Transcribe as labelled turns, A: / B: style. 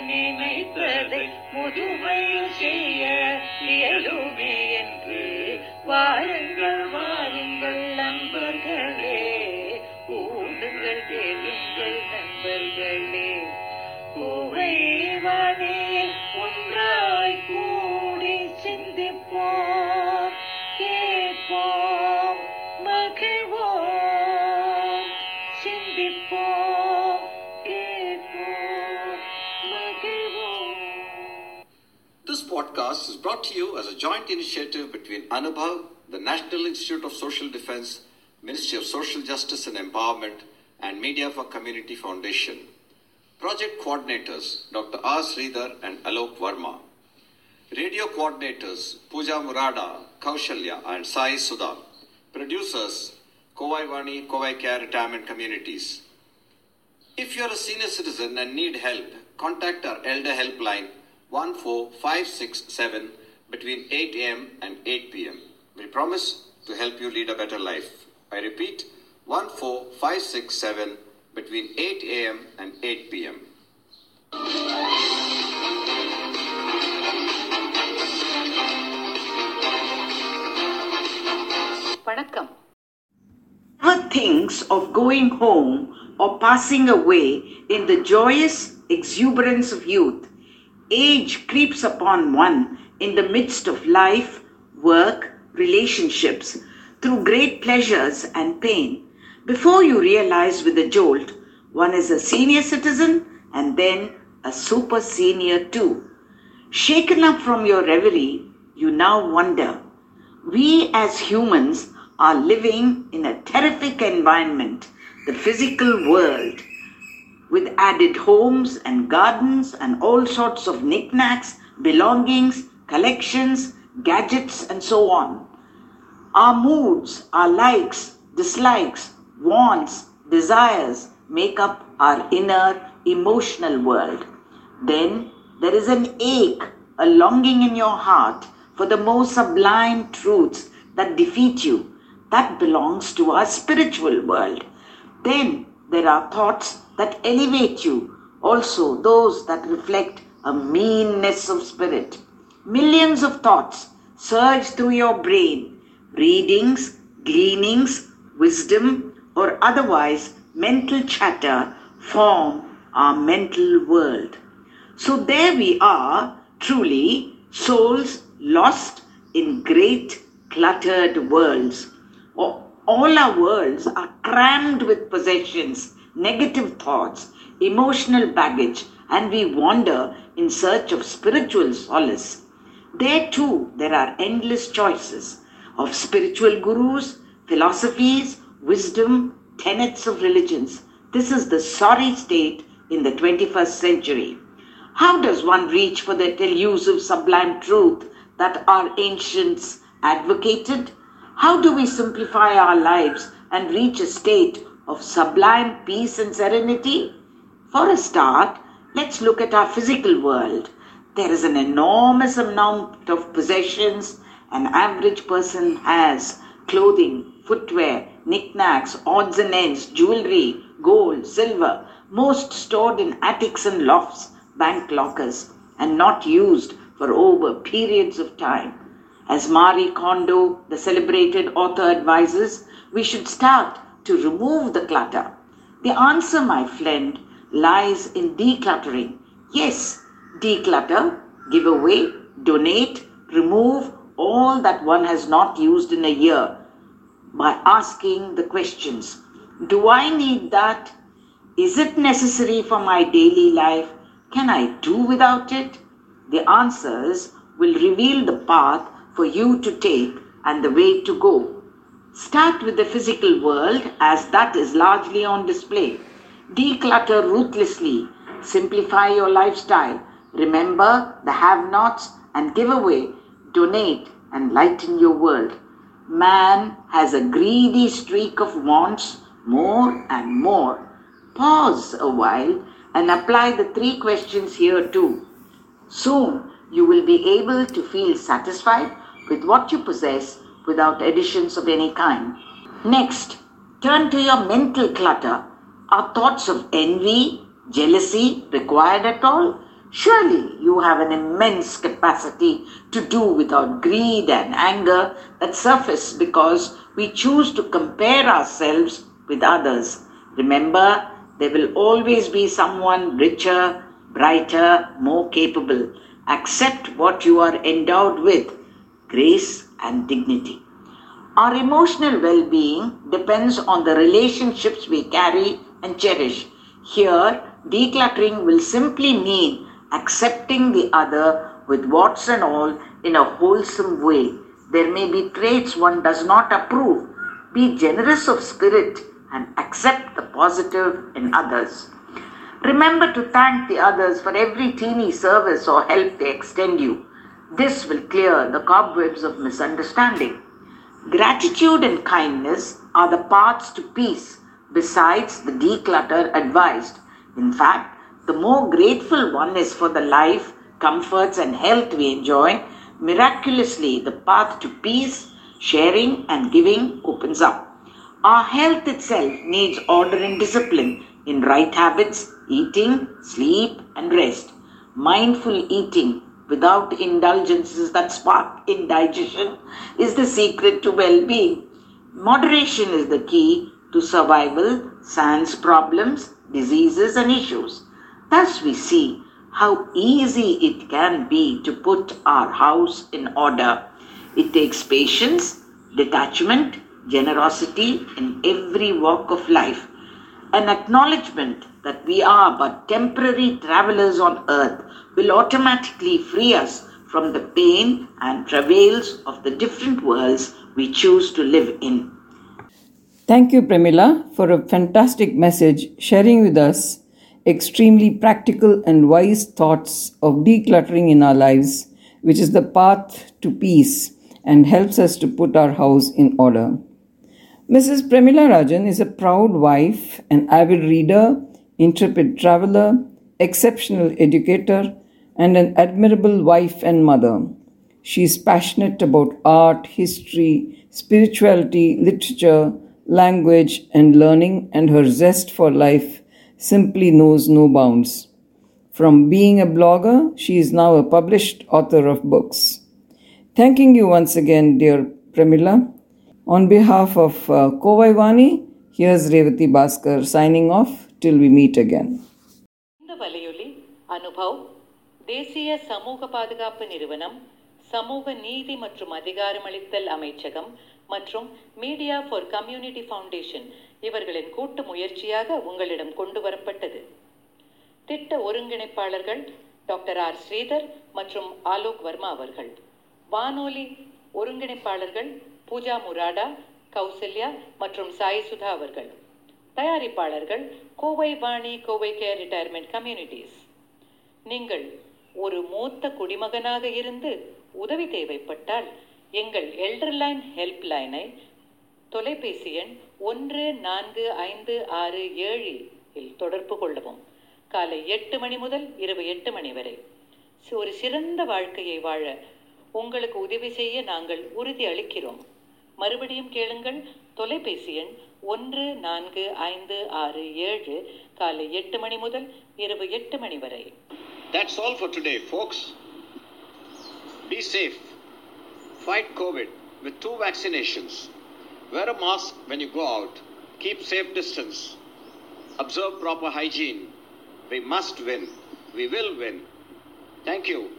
A: நினைத்ததை முதுமை செய்ய இயலுமே என்று வாருங்கள்.
B: Joint initiative between Anubhav, the National Institute of Social Defense, Ministry of Social Justice and Empowerment, and Media for Community Foundation. Project coordinators Dr. R. Sridhar and Alok Verma. Radio coordinators Pooja Murada, Kaushalya, and Sai Sudha. Producers Kovai Vani, Kovai Care Retirement Communities. If you are a senior citizen and need help, contact our Elder Helpline 14567 between 8 a.m. and 8 p.m. We promise to help you lead a better life. I repeat 14567 between 8 a.m. and 8 p.m.
A: வணக்கம்
C: never thinks of going home or passing away in the joyous exuberance of youth, age creeps upon one in the midst of life, work, relationships, through great pleasures and pain. Before you realize with a jolt, one is a senior citizen and then a super senior too. Shaken up from your reverie, you now wonder we as humans are living in a terrific environment, the physical world, with added homes and gardens and all sorts of knickknacks, belongings, collections, gadgets, and so on. Our moods, our likes, dislikes, wants, desires make up our inner emotional world. Then there is an ache, a longing in your heart for the most sublime truths that defeat you. That belongs to our spiritual world. Then there are thoughts that elevate you, also those that reflect a meanness of spirit. Millions of thoughts surge through your brain, readings, gleanings, wisdom, or otherwise mental chatter form our mental world. So there we are, truly, souls lost in great cluttered worlds. All our worlds are crammed with possessions, negative thoughts, emotional baggage, and we wander in search of spiritual solace. There too, there are endless choices of spiritual gurus, philosophies, wisdom, tenets of religions. This is the sorry state in the 21st century. How does one reach for that elusive sublime truth that our ancients advocated? How do we simplify our lives and reach a state of sublime peace and serenity? For a start, let's look at our physical world. There is an enormous amount of possessions an average person has clothing, footwear, knickknacks, odds and ends, jewelry, gold, silver, most stored in attics and lofts, bank lockers, and not used for over periods of time. As Marie Kondo, the celebrated author, advises, we should start to remove the clutter. The answer, my friend, lies in decluttering. Yes, declutter, give away, donate, remove all that one has not used in a year by asking the questions Do I need that? Is it necessary for my daily life? Can I do without it? The answers will reveal the path for you to take and the way to go. Start with the physical world as that is largely on display. Declutter ruthlessly. Simplify your lifestyle. Remember the have nots and give away. Donate and lighten your world. Man has a greedy streak of wants more and more. Pause a while and apply the three questions here too. Soon you will be able to feel satisfied with what you possess without additions of any kind. Next, turn to your mental clutter. Are thoughts of envy, jealousy required at all? Surely you have an immense capacity to do without greed and anger that surface because we choose to compare ourselves with others. Remember, there will always be someone richer, brighter, more capable. Accept what you are endowed with grace and dignity. Our emotional well being depends on the relationships we carry and cherish. Here, decluttering will simply mean accepting the other with what's and all in a wholesome way. There may be traits one does not approve. Be generous of spirit and accept the positive in others. Remember to thank the others for every teeny service or help they extend you. This will clear the cobwebs of misunderstanding. Gratitude and kindness are the paths to peace, besides the declutter advised. In fact, the more grateful one is for the life, comforts, and health we enjoy, miraculously the path to peace, sharing, and giving opens up. Our health itself needs order and discipline in right habits, eating, sleep, and rest. Mindful eating without indulgences that spark indigestion is the secret to well being. Moderation is the key to survival, sans problems, diseases, and issues. Thus, we see how easy it can be to put our house in order. It takes patience, detachment, generosity in every walk of life, an acknowledgement that we are but temporary travelers on earth will automatically free us from the pain and travails of the different worlds we choose to live in.
D: Thank you, Premila, for a fantastic message sharing with us extremely practical and wise thoughts of decluttering in our lives, which is the path to peace and helps us to put our house in order. Mrs. Premila Rajan is a proud wife, an avid reader, intrepid traveler, exceptional educator, and an admirable wife and mother. She is passionate about art, history, spirituality, literature, language, and learning, and her zest for life simply knows no bounds. From being a blogger, she is now a published author of books. Thanking you once again, dear Premila. On behalf of uh, Kovai Vani, here's Revati Bhaskar signing off till we meet again.
E: இந்த வலையொலி அனுபவ் தேசிய சமூக பாதுகாப்பு நிறுவனம் சமூக நீதி மற்றும் அதிகாரமளித்தல் அமைச்சகம் மற்றும் மீடியா ஃபார் கம்யூனிட்டி ஃபவுண்டேஷன் இவர்களின் கூட்டு முயற்சியாக உங்களிடம் கொண்டு வரப்பட்டது. திட்ட ஒருங்கிணைப்பாளர்கள் டாக்டர் ஆர். ஸ்ரீதர் மற்றும் ஆலோக் வர்மா அவர்கள். வானொலி ஒருங்கிணைப்பாளர்கள் பூஜா முராடா கௌசல்யா மற்றும் சாய் சுதா அவர்கள். தயாரிப்பாளர்கள் Kovai Vani Kovai care retirement communities. நீங்கள் ஒரு மூத்த குடிமகனாக இருந்து உதவி தேவைப்பட்டால் எங்கள் எல்டர்லைன் ஹெல்ப் லைனை தொலைபேசி எண் ஒன்று நான்கு ஐந்து ஆறு ஏழு இல் தொடர்பு கொள்ளவும் காலை எட்டு மணி முதல் இரவு எட்டு மணி வரை சி- ஒரு சிறந்த வாழ்க்கையை வாழ உங்களுக்கு உதவி செய்ய நாங்கள் உறுதி அளிக்கிறோம் மறுபடியும் கேளுங்கள் தொலைபேசி எண் ஒன்று நான்கு ஐந்து ஆறு ஏழு காலை எட்டு மணி முதல் இரவு எட்டு மணி வரை
B: That's all for today, folks. Be safe. Fight COVID with two vaccinations. Wear a mask when you go out. Keep safe distance. Observe proper hygiene. We must win. We will win. Thank you.